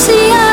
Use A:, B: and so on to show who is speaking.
A: see us.